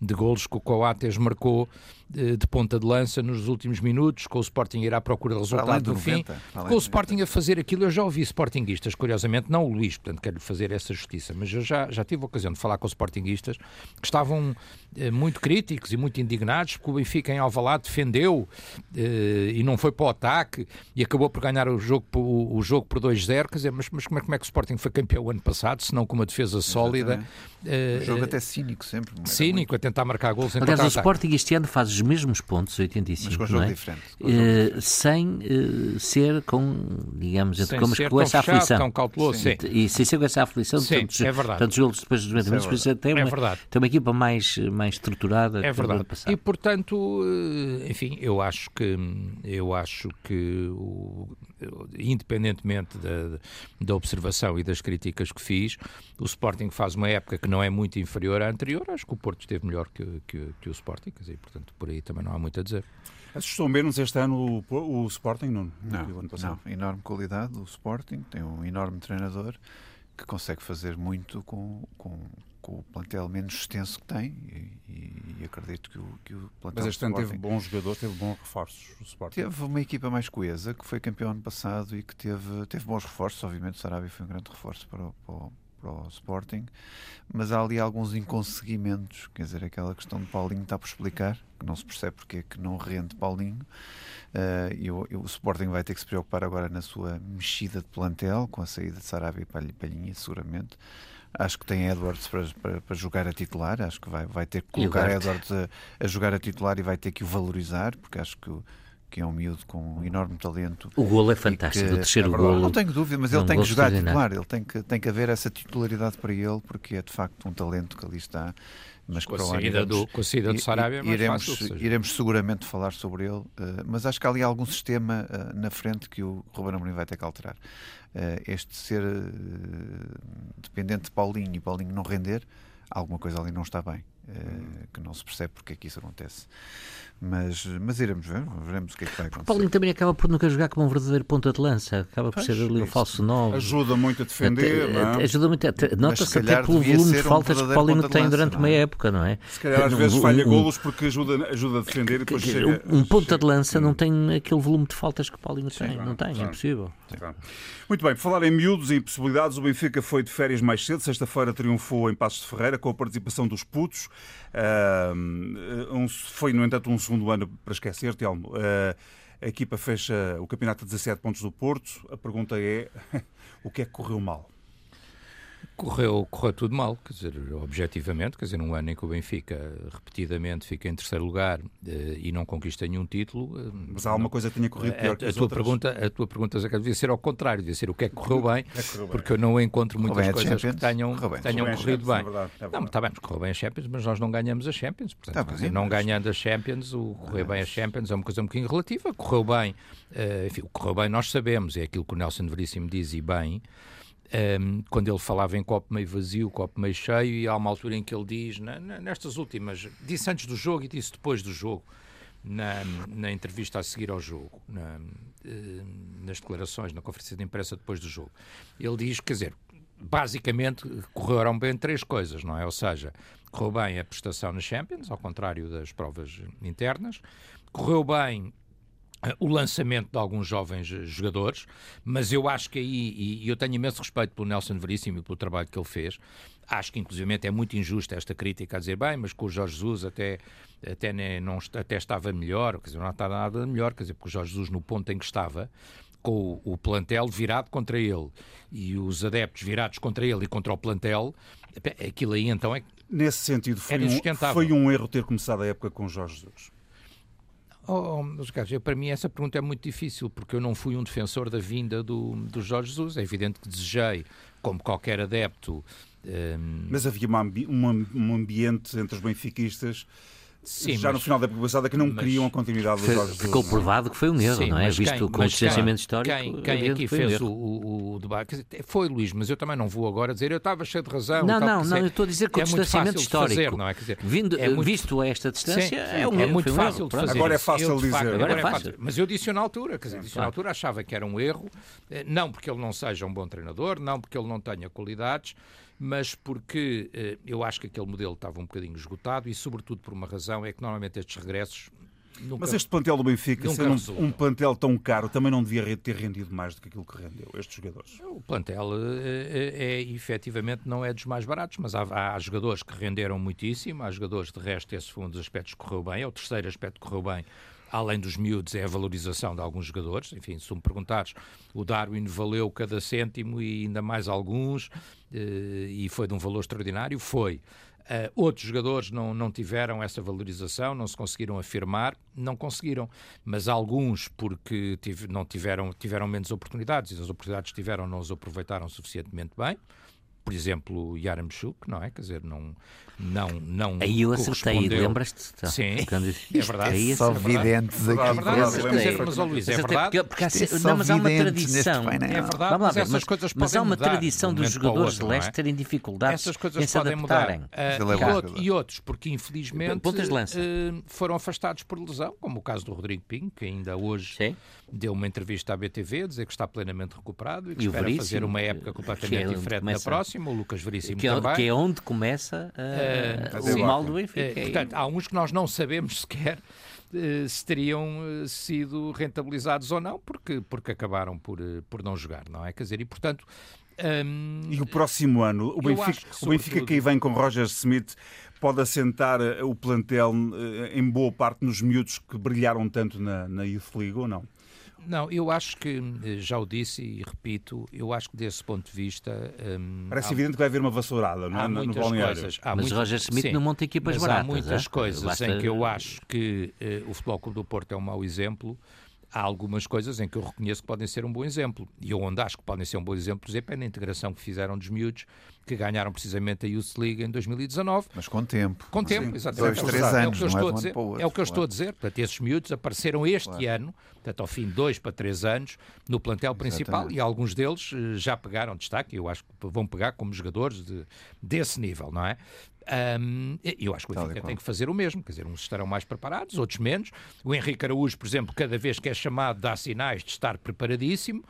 de golos que o Coates marcou de, de, ponta de lança nos últimos minutos, com o Sporting ir à procura do resultado no fim, com o Sporting a fazer aquilo. Eu já ouvi Sportinguistas, curiosamente, não o Luís, portanto quero-lhe fazer essa justiça, mas eu já, já tive a ocasião de falar com os Sportinguistas que estavam eh, muito críticos e muito indignados porque o Benfica em Alvalade defendeu eh, e não foi para o ataque e acabou por ganhar o jogo, o, o jogo por 2-0. Quer dizer, mas, mas como, é, como é que o Sporting foi campeão o ano passado, se não com uma defesa sólida? Eh, o jogo até cínico sempre. Cínico, muito... a tentar marcar gols em Aliás, o Sporting este ano faz os mesmos pontos, 85, mas com jogo é? diferente. Uh, sem uh, ser com, digamos, sem com, com essa fechado, aflição. Tão cauteloso, sim. E sem ser com essa aflição sim, tantos, é verdade. tantos golos depois dos 90 minutos, é tem, uma, é verdade. tem uma equipa mais, mais estruturada é que verdade. passado. E portanto, eh, enfim, eu acho que eu acho que o, independentemente da, da observação e das críticas que fiz, o Sporting faz uma época que não é muito inferior à anterior. Acho que o Porto esteve melhor que, que, que o Sporting, quer dizer, portanto, por aí também não há muito a dizer. Assustou menos este ano o, o Sporting, não? Não, não, enorme qualidade. O Sporting tem um enorme treinador que consegue fazer muito com, com, com o plantel menos extenso que tem e, e acredito que o, que o plantel Mas este ano teve bons jogadores, teve bons reforços o Sporting. Teve uma equipa mais coesa, que foi campeão ano passado e que teve, teve bons reforços, obviamente o Sarabia foi um grande reforço para o, para o, para o Sporting, mas há ali alguns inconseguimentos, quer dizer, aquela questão de Paulinho está por explicar, que não se percebe porque é que não rende Paulinho, uh, e, o, o Sporting vai ter que se preocupar agora na sua mexida de plantel, com a saída de Sarabia e Palhinha, seguramente, Acho que tem Edwards para, para, para, jogar a titular. Acho que vai, vai ter que colocar Edwards a, a, jogar a titular e vai ter que o valorizar, porque acho que, que é um miúdo com um enorme talento. O golo é fantástico, que, o terceiro é golo. Não tenho dúvida, mas ele tem que jogar a titular. Ele tem que, tem que haver essa titularidade para ele, porque é de facto um talento que ali está. Mas com, a saída do, com a saída do Sarabia, é iremos, fácil, iremos seguramente falar sobre ele, uh, mas acho que há ali algum sistema uh, na frente que o Ruben Amorim vai ter que alterar. Uh, este ser dependente de Paulinho e Paulinho não render, alguma coisa ali não está bem, que não se percebe porque é que isso acontece. Mas, mas iremos ver, veremos o que é que vai acontecer. Paulinho também acaba por nunca jogar como um verdadeiro ponta de lança, acaba por pois, ser ali um falso 9. Ajuda muito a defender, até, não é? Ajuda muito, nota-se até pelo volume de faltas um que Paulinho tem durante uma é? época, não é? Se calhar às um, vezes falha golos porque ajuda, ajuda a defender e depois chega... Um ponta de lança não tem aquele volume de faltas que Paulinho Sim, tem, claro, não tem, claro, é impossível. Claro. Muito bem, por falar em miúdos e impossibilidades, o Benfica foi de férias mais cedo, sexta-feira triunfou em Passos de Ferreira com a participação dos putos. Uh, um, foi, no entanto, um segundo ano para esquecer, Telmo. Uh, a equipa fecha o campeonato a 17 pontos do Porto. A pergunta é: o que é que correu mal? Correu, correu tudo mal, quer dizer, objetivamente, quer dizer, num ano em que o Benfica repetidamente fica em terceiro lugar eh, e não conquista nenhum título. Eh, Mas há alguma coisa que tenha corrido pior a, que a tua outras? pergunta A tua pergunta devia ser ao contrário, devia ser o que é que correu bem, é que correu porque eu não encontro muitas coisas que tenham, bem. tenham corrido bem. É verdade, é não, está bem, correu bem a Champions, mas nós não ganhamos a Champions. Portanto, tá dizer, não ganhando a Champions, o correr bem a Champions é uma coisa um bocadinho relativa. Correu bem, uh, enfim, o correu bem nós sabemos, é aquilo que o Nelson Veríssimo diz e bem, um, quando ele falava em copo meio vazio, copo meio cheio, e há uma altura em que ele diz, na, na, nestas últimas, disse antes do jogo e disse depois do jogo, na, na entrevista a seguir ao jogo, na, nas declarações, na conferência de imprensa depois do jogo, ele diz, quer dizer, basicamente correram bem três coisas, não é? Ou seja, correu bem a prestação na Champions, ao contrário das provas internas, correu bem o lançamento de alguns jovens jogadores, mas eu acho que aí, e eu tenho imenso respeito pelo Nelson Veríssimo e pelo trabalho que ele fez, acho que inclusive é muito injusta esta crítica a dizer, bem, mas com o Jorge Jesus até, até, nem, não, até estava melhor, quer dizer, não está nada melhor, quer dizer, porque o Jorge Jesus no ponto em que estava, com o, o plantel virado contra ele e os adeptos virados contra ele e contra o plantel, aquilo aí então é Nesse sentido, foi, um, foi um erro ter começado a época com Jorge Jesus. Oh, oh, Carlos, para mim essa pergunta é muito difícil, porque eu não fui um defensor da vinda do, do Jorge Jesus. É evidente que desejei, como qualquer adepto. Um... Ehm, Mas havia uma, uma, um ambiente entre os benfiquistas Sim, já mas, no final da época passada que não mas, queriam a continuidade dos Jorge Ficou provado que foi um erro, Sim, não é? Visto com o distanciamento histórico. Quem, quem aqui fez um o, o, o, debate foi Luís, mas eu também não vou agora dizer eu estava cheio de razão. Não, tal, não, não, eu estou a dizer que é o distanciamento histórico. Fazer, não é? Quer dizer, Vindo, é muito, visto a esta distância, sim, é, um, é muito fácil de fazer. Agora é fácil eu, dizer. Facto, agora é fácil. Mas eu disse na altura, quer dizer, disse na altura achava que era um erro, eh, não porque ele não seja um bom treinador, não porque ele não tenha qualidades mas porque uh, eu acho que aquele modelo estava um bocadinho esgotado e, sobretudo, por uma razão, é que normalmente estes regressos Nunca, Mas este plantel do Benfica, sendo um, um, plantel tão caro, também não devia ter rendido mais do que aquilo que rendeu, estes jogadores? O plantel é, é, é efetivamente não é dos mais baratos, mas há, há, jogadores que renderam muitíssimo, há jogadores, de resto, esse foi um dos aspectos que correu bem, é o terceiro aspecto que correu bem, além dos miúdos, é a valorização de alguns jogadores. Enfim, se me perguntares, o Darwin valeu cada cêntimo e ainda mais alguns, e foi de um valor extraordinário, foi. Uh, outros jogadores não, não tiveram essa valorização, não se conseguiram afirmar, não conseguiram, mas alguns, porque tive, não tiveram, tiveram menos oportunidades e as oportunidades que tiveram não as aproveitaram suficientemente bem. Por exemplo, Yaramchuk, não é? Quer dizer, não, não, não Aí eu acertei, lembras-te? Então, Sim, é verdade. É Só videntes aqui. É verdade, mas, mas, Luís, é verdade. Porque, porque não, mas há uma tradição. É verdade, mas essas coisas Mas há uma tradição dos jogadores de leste terem dificuldades essas coisas em se podem adaptarem. Mudar. Uh, e outros, porque infelizmente uh, foram afastados por lesão, como o caso do Rodrigo Pinho, que ainda hoje Sim. deu uma entrevista à BTV a dizer que está plenamente recuperado e que espera fazer uma época completamente diferente na próxima. O Lucas Veríssimo também. Que é onde começa uh, o mal do Benfica. Uh, portanto, há uns que nós não sabemos sequer uh, se teriam sido rentabilizados ou não, porque, porque acabaram por, por não jogar, não é? Quer dizer, e portanto. Um, e o próximo ano, o Benfica, que, o Benfica que aí vem com Roger Smith pode assentar o plantel em boa parte nos miúdos que brilharam tanto na, na Youth League ou não? Não, eu acho que, eh, já o disse e repito, eu acho que desse ponto de vista. Um, Parece há, evidente que vai haver uma vassourada não é? no balneário. Coisas, mas muitas, Roger Smith sim, não monta equipas baratas. Há muitas é? coisas Basta... em que eu acho que uh, o Futebol Clube do Porto é um mau exemplo há algumas coisas em que eu reconheço que podem ser um bom exemplo. E eu onde acho que podem ser um bom exemplo, por exemplo, é na integração que fizeram dos miúdos, que ganharam precisamente a Youth League em 2019. Mas com tempo. Com tempo, Sim. exatamente. Dois, três anos, é o que eu estou é a dizer. Outro, é o que eu estou a dizer. Portanto, esses miúdos apareceram este claro. ano, portanto, ao fim de dois para três anos, no plantel principal exatamente. e alguns deles eh, já pegaram destaque, eu acho que vão pegar como jogadores de, desse nível, não é? Um, eu acho que o Benfica tem que fazer o mesmo, quer dizer, uns estarão mais preparados, outros menos. O Henrique Araújo, por exemplo, cada vez que é chamado, dá sinais de estar preparadíssimo,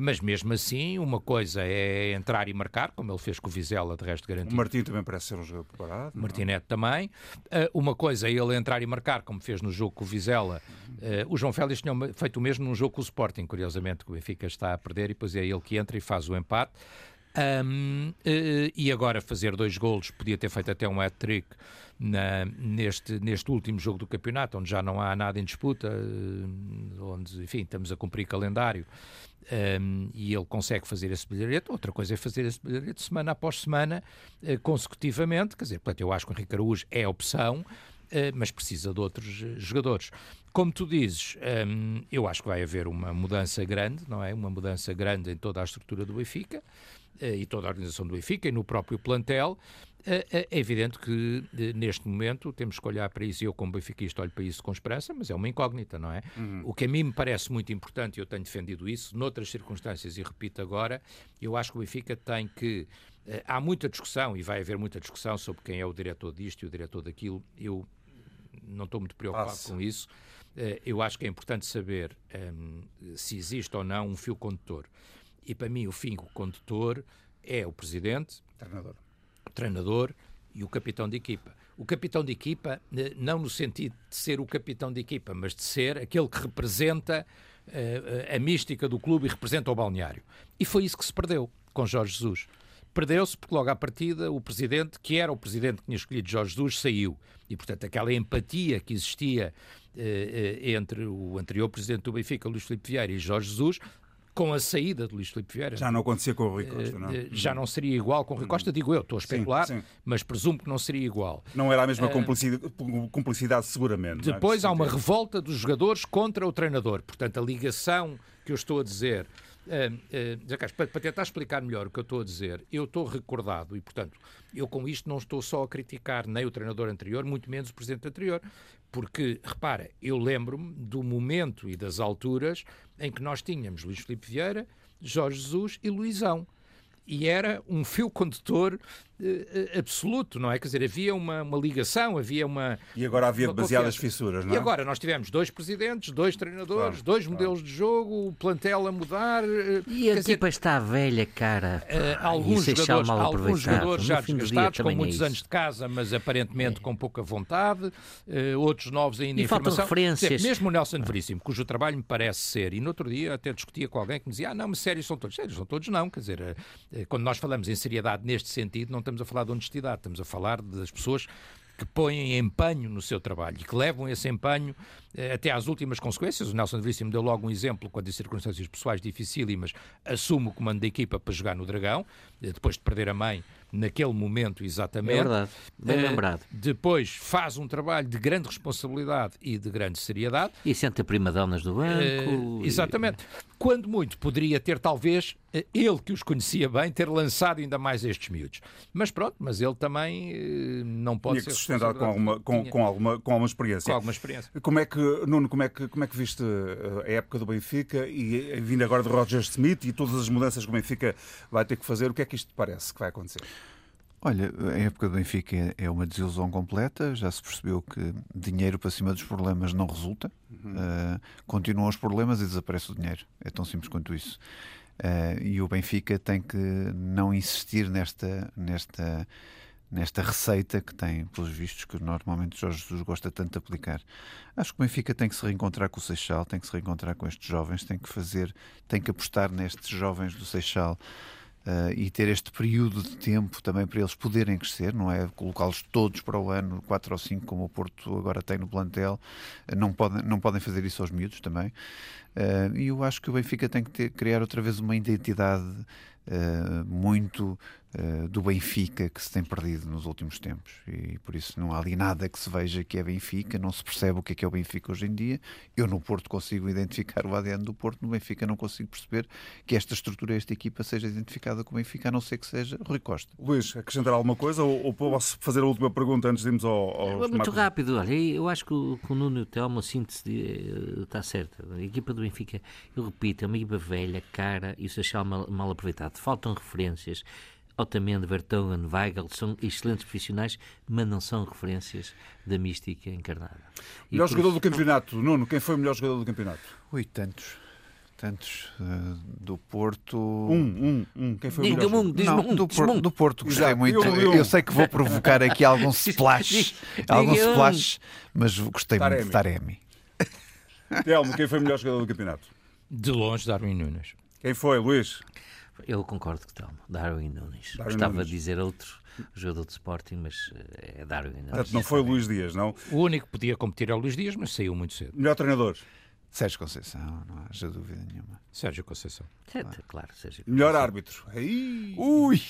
mas mesmo assim, uma coisa é entrar e marcar, como ele fez com o Vizela, de resto garantido. O Martim também parece ser um jogador preparado. É? Martinete também. Uh, uma coisa é ele entrar e marcar, como fez no jogo com o Vizela. Uh, o João Félix tinha feito o mesmo num jogo com o Sporting, curiosamente, que o Benfica está a perder, e depois é ele que entra e faz o empate. Um, uh, e agora fazer dois golos, podia ter feito até um hat-trick neste, neste último jogo do campeonato, onde já não há nada em disputa, onde, enfim, estamos a cumprir calendário. Um, e ele consegue fazer esse bilharete. Outra coisa é fazer esse bilharete semana após semana, uh, consecutivamente. Quer dizer, portanto, eu acho que o Henrique Araújo é opção, mas precisa de outros jogadores. Como tu dizes, um, eu acho que vai haver uma mudança grande, não é? Uma mudança grande em toda a estrutura do Benfica. Eh, e toda a organização do Benfica e no próprio plantel, eh, eh, é evidente que neste momento temos que olhar para isso, e eu como benfiquista olho para isso com esperança, mas é uma incógnita, não é? Uhum. O que a mim me parece muito importante, e eu tenho defendido isso, noutras circunstâncias, e repito agora, eu acho que o Benfica tem que... Há muita discussão, e vai haver muita discussão sobre quem é o diretor disto e o diretor daquilo, eu não estou muito preocupado Nossa. com isso. Eu acho que é importante saber um, ehm, se existe ou não um fio condutor. E para mim, o fim condutor é o presidente, treinador. O treinador e o capitão de equipa. O capitão de equipa, eh, não no sentido de ser o capitão de equipa, mas de ser aquele que representa uh, a mística do clube e representa o balneário. E foi isso que se perdeu com Jorge Jesus. Perdeu-se porque logo à partida o presidente, que era o presidente que tinha escolhido Jorge Jesus, saiu. E, portanto, aquela empatia que existia uh, entre o anterior presidente do Benfica, Luís Filipe Vieira, e Jorge Jesus, com a saída de Luís Filipe Vieira. Já não acontecia com o Rui Costa, não? Eh, já não seria igual com o Rui Costa, digo eu, estou a especular, sim, sim. mas presumo que não seria igual. Não era a mesma eh, cumplicidade, cumplicidade seguramente. É? Depois é? há uma revolta dos jogadores contra o treinador. Portanto, a ligação que eu estou a dizer Para, para tentar explicar melhor o que eu estou a dizer, eu estou recordado e, portanto, eu com isto não estou só a criticar nem o treinador anterior, muito menos o presidente anterior, porque, repara, eu lembro-me do momento e das alturas em que nós tínhamos Luís Filipe Vieira, Jorge Jesus e Luizão. E era um fio condutor absoluto, não é? Quer dizer, havia uma, uma ligação, havia uma. E agora havia demasiadas fissuras, não é? E agora nós tivemos dois presidentes, dois treinadores, claro, dois claro. modelos de jogo, o plantel a mudar. E a equipa está velha, cara. Uh, alguns, jogadores, alguns jogadores já desgastados, com muitos é anos de casa, mas aparentemente é. com pouca vontade, uh, outros novos ainda e em formação. referências. Dizer, mesmo o Nelson Veríssimo, cujo trabalho me parece ser, e no outro dia até discutia com alguém que me dizia: ah, não, mas sérios são todos. Sérios são todos, não. Quer dizer, quando nós falamos em seriedade neste sentido, não estamos a falar de honestidade, estamos a falar das pessoas que põem empenho no seu trabalho e que levam esse empenho eh, até às últimas consequências. O Nelson Veríssimo deu logo um exemplo quando em circunstâncias pessoais dificílimas assume o comando da equipa para jogar no Dragão, eh, depois de perder a mãe naquele momento exatamente. É verdade, bem uh, lembrado. Depois faz um trabalho de grande responsabilidade e de grande seriedade. E sente a primadonas do banco. Uh, exatamente. E... Quando muito, poderia ter talvez, ele que os conhecia bem, ter lançado ainda mais estes miúdos. Mas pronto, mas ele também não pode Tinha ser... que sustentar com alguma, com, com, alguma, com alguma experiência. Com alguma experiência. Como é que, Nuno, como é que, como é que viste a época do Benfica e vindo agora de Roger Smith e todas as mudanças que o Benfica vai ter que fazer, o que é que isto parece que vai acontecer? Olha, a época do Benfica é uma desilusão completa. Já se percebeu que dinheiro para cima dos problemas não resulta. Uhum. Uh, continuam os problemas e desaparece o dinheiro. É tão simples quanto isso. Uh, e o Benfica tem que não insistir nesta, nesta, nesta receita que tem, pelos vistos, que normalmente Jorge Jesus gosta tanto de aplicar. Acho que o Benfica tem que se reencontrar com o Seixal, tem que se reencontrar com estes jovens, tem que fazer, tem que apostar nestes jovens do Seixal Uh, e ter este período de tempo também para eles poderem crescer, não é colocá-los todos para o ano, quatro ou cinco, como o Porto agora tem no plantel, uh, não, podem, não podem fazer isso aos miúdos também. Uh, e eu acho que o Benfica tem que ter, criar outra vez uma identidade muito uh, do Benfica que se tem perdido nos últimos tempos e por isso não há ali nada que se veja que é Benfica, não se percebe o que é que é o Benfica hoje em dia. Eu no Porto consigo identificar o ADN do Porto, no Benfica não consigo perceber que esta estrutura, esta equipa seja identificada com o Benfica, a não ser que seja Rui Costa. Luís, acrescentar alguma coisa ou, ou posso fazer a última pergunta antes de irmos ao, ao Muito marcos? rápido, olha, eu acho que o, que o Nuno e o Telmo, a síntese está eh, certa. A equipa do Benfica, eu repito, é uma equipa velha, cara e o Seixal mal, mal aproveitado. Faltam referências. Otamendi, Vertonghen, Weigl são excelentes profissionais, mas não são referências da mística encarnada. E melhor jogador do campeonato, Nuno, quem foi o melhor jogador do campeonato? Ui, tantos. Tantos uh, do Porto. Um, um, um. Quem foi diga o melhor? Um, não, do, Por, do Porto gostei muito. Eu, eu, sei que vou provocar aqui algum splash, algum splash, mas gostei Taremi. muito de Taremi. Telmo, quem foi o melhor jogador do campeonato? De longe, Darwin Nunes. Quem foi, Luís? Eu concordo que tal. Darwin Nunes. Darwin Gostava Nunes. de dizer outro jogador de Sporting, mas eh, é Darwin Nunes. Não foi o Luís Dias, não? O único que podia competir é o Luís Dias, mas saiu muito cedo. Melhor treinador? Sérgio Conceição, não haja dúvida nenhuma. Sérgio Conceição. Claro, claro Sérgio Conceição. Melhor árbitro. Aí. Ui!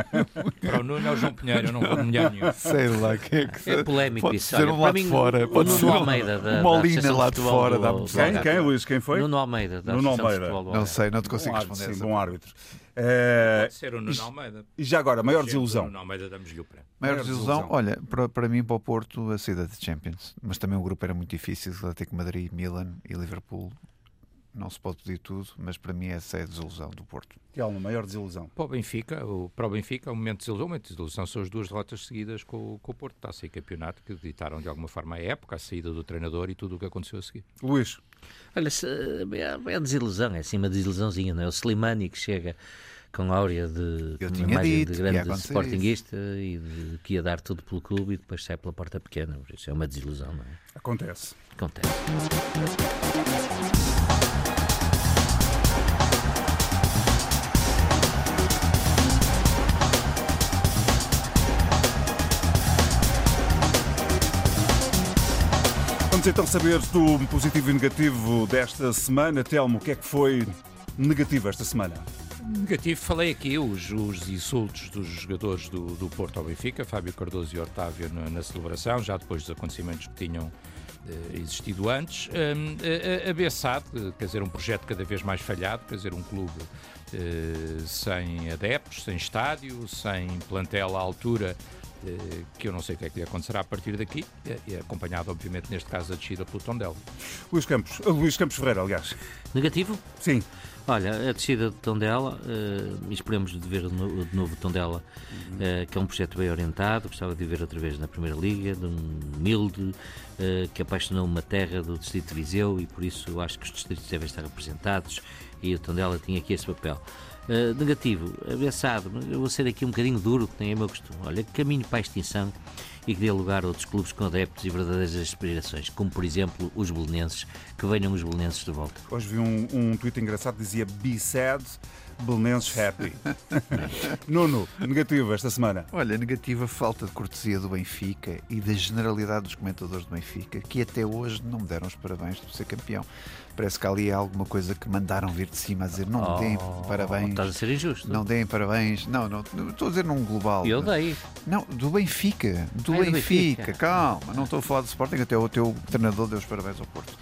Para o Nuno é o João Pinheiro, eu não vou nomear nenhum. Sei lá, quem é que É polémico pode isso. Ser um lá de fora. Pode ser Nuno Almeida da, Molina lá de fora. Da quem, quem, Luís? Quem foi? Nuno Almeida da Nuno Almeida. Não sei, não te consigo bom responder. Sim, bom árbitro. Pode ser o Nuno Almeida. E já agora, maior desilusão? Nuno Almeida damos-lhe o prémio. Maior, maior desilusão, desilusão, olha, para, para mim, para o Porto, a saída de Champions. Mas também o grupo era muito difícil, Atlético Madrid, Milan e Liverpool não se pode pedir tudo, mas para mim essa é a desilusão do Porto. É uma maior desilusão. Para o Benfica, o, para o Benfica, o momento de desilusão, o momento de desilusão são as duas derrotas seguidas com, com o Porto. Está a sair campeonato que ditaram de alguma forma a época, a saída do treinador e tudo o que aconteceu a seguir. Luís. Olha, é a desilusão, é assim uma desilusãozinha, não é? O Slimani que chega com áurea de imagem de grande sportinguista e de, que ia dar tudo pelo clube e depois sai pela porta pequena. Isso é uma desilusão, não é? Acontece. Acontece. Vamos então saber do positivo e negativo desta semana. Telmo, o que é que foi negativo esta semana? Negativo, falei aqui os, os insultos dos jogadores do, do Porto ao Benfica, Fábio Cardoso e Otávio na, na celebração, já depois dos acontecimentos que tinham eh, existido antes. Um, a, a quer dizer, um projeto cada vez mais falhado, quer dizer, um clube eh, sem adeptos, sem estádio, sem plantel à altura que eu não sei o que é que lhe acontecerá a partir daqui, e acompanhado, obviamente, neste caso, a descida pelo Tondela. Luís Campos, Luís Campos Ferreira, aliás. Negativo? Sim. Olha, a descida de Tondela, uh, esperemos de ver de novo Tondela, uh, que é um projeto bem orientado, gostava de ver outra vez na Primeira Liga, de um humilde, uh, que apaixonou uma terra do Distrito de Viseu e por isso acho que os distritos devem estar representados e o Tondela tinha aqui esse papel. Uh, negativo, avançado, eu vou ser aqui um bocadinho duro, que nem é meu costume. Olha, caminho para a extinção e que dê lugar a outros clubes com adeptos e verdadeiras aspirações, como por exemplo os belenenses, que venham os belenenses de volta. Hoje vi um, um tweet engraçado que dizia Be sad, belenenses happy. Nuno, negativo esta semana. Olha, negativa falta de cortesia do Benfica e da generalidade dos comentadores do Benfica, que até hoje não me deram os parabéns por ser campeão. Parece que ali há alguma coisa que mandaram vir de cima a dizer não oh, deem parabéns. Estás a ser injusto. Não deem parabéns. Não, não, estou a dizer num global. Eu dei. Não, do Benfica. Do, Benfica. do Benfica. Calma, não estou a falar do Sporting, até o teu treinador deu os parabéns ao Porto.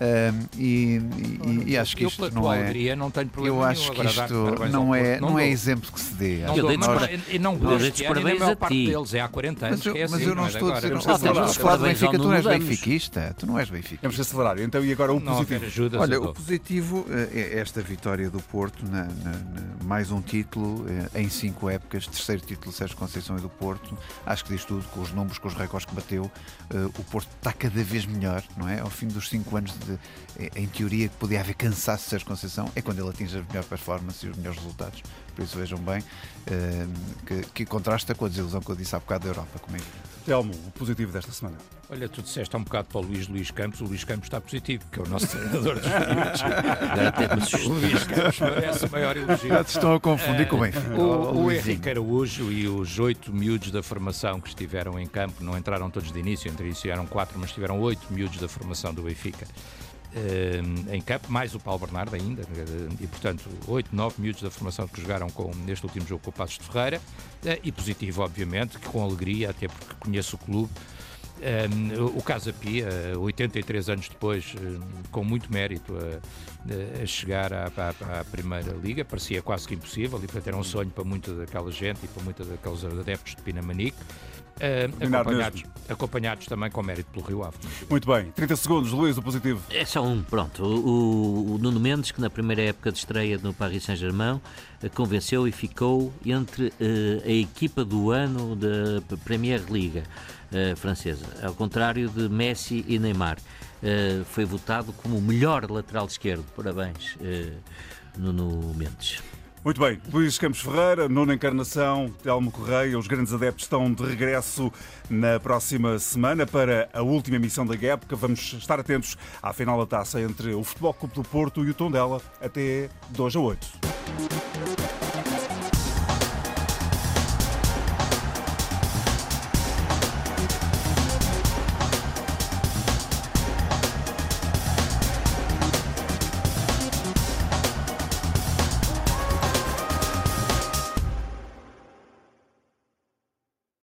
Um, e, e, e, acho que isto não é. Alegria, não tenho problema eu acho que isto não é, não, não é exemplo que se dê. Não, dou, mas, e não gosto parabéns a ti. deles é há 40 anos. Mas eu, é assim, mas eu não estou a dizer. Estamos a falar do Benfica, tu não és benfiquista. Tu não és benfiquista. Vamos acelerar. Então, e agora o positivo? Olha, o positivo é esta vitória do Porto, mais um título eh, em cinco épocas, terceiro título de Sérgio Conceição e do Porto. Acho que diz tudo, com os números, com os recordes que bateu. Eh, o Porto está cada vez melhor, não é? Ao fim dos cinco anos de em teoria que podia haver cansaço de Sérgio Conceição é quando ele atinge as melhores performances e os melhores resultados. Por isso vejam bem uh, que, que, contrasta com a desilusão que eu disse há bocado da Europa. Como é Telmo, o positivo desta semana. Olha, tu disseste há um bocado para o Luís Luís Campos, o Luís Campos está positivo, que é o nosso treinador dos miúdos. o Luís Campos merece o maior elogio. Já te estão a confundir uh, com o Benfica. O, o Henrique Araújo e os oito miúdos da formação que estiveram em campo, não entraram todos de início, entre início eram quatro, mas tiveram oito miúdos da formação do Benfica. Uh, em campo, mais o Paulo Bernardo ainda, uh, e portanto, 8, 9 minutos da formação que jogaram com, neste último jogo com o Passos de Ferreira, uh, e positivo, obviamente, que com alegria, até porque conheço o clube. O Casa Pia, 83 anos depois, com muito mérito a, a chegar à, à, à, Primeira Liga, parecia quase que impossível, e para ter um sonho para muita daquela gente e para muitos daqueles adeptos de Pinamanique. Uh, acompanhados, acompanhados também com mérito pelo Rio Ave. Muito bem, 30 segundos, Luís, o positivo. É só um, pronto. O, o Nuno Mendes, que na primeira época de estreia no Paris Saint-Germain, eh, convenceu e ficou entre uh, a equipa do ano da Premier League uh, francesa, ao contrário de Messi e Neymar. Uh, foi votado como o melhor lateral esquerdo. Parabéns, Nuno Mendes. Muito bem, Luís Campos Ferreira, nona encarnação, Telmo Correia, os grandes adeptos estão de regresso na próxima semana para a última emissão da época. Vamos estar atentos à final da taça entre o Futebol Clube do Porto e o Tondela até 2 a 8.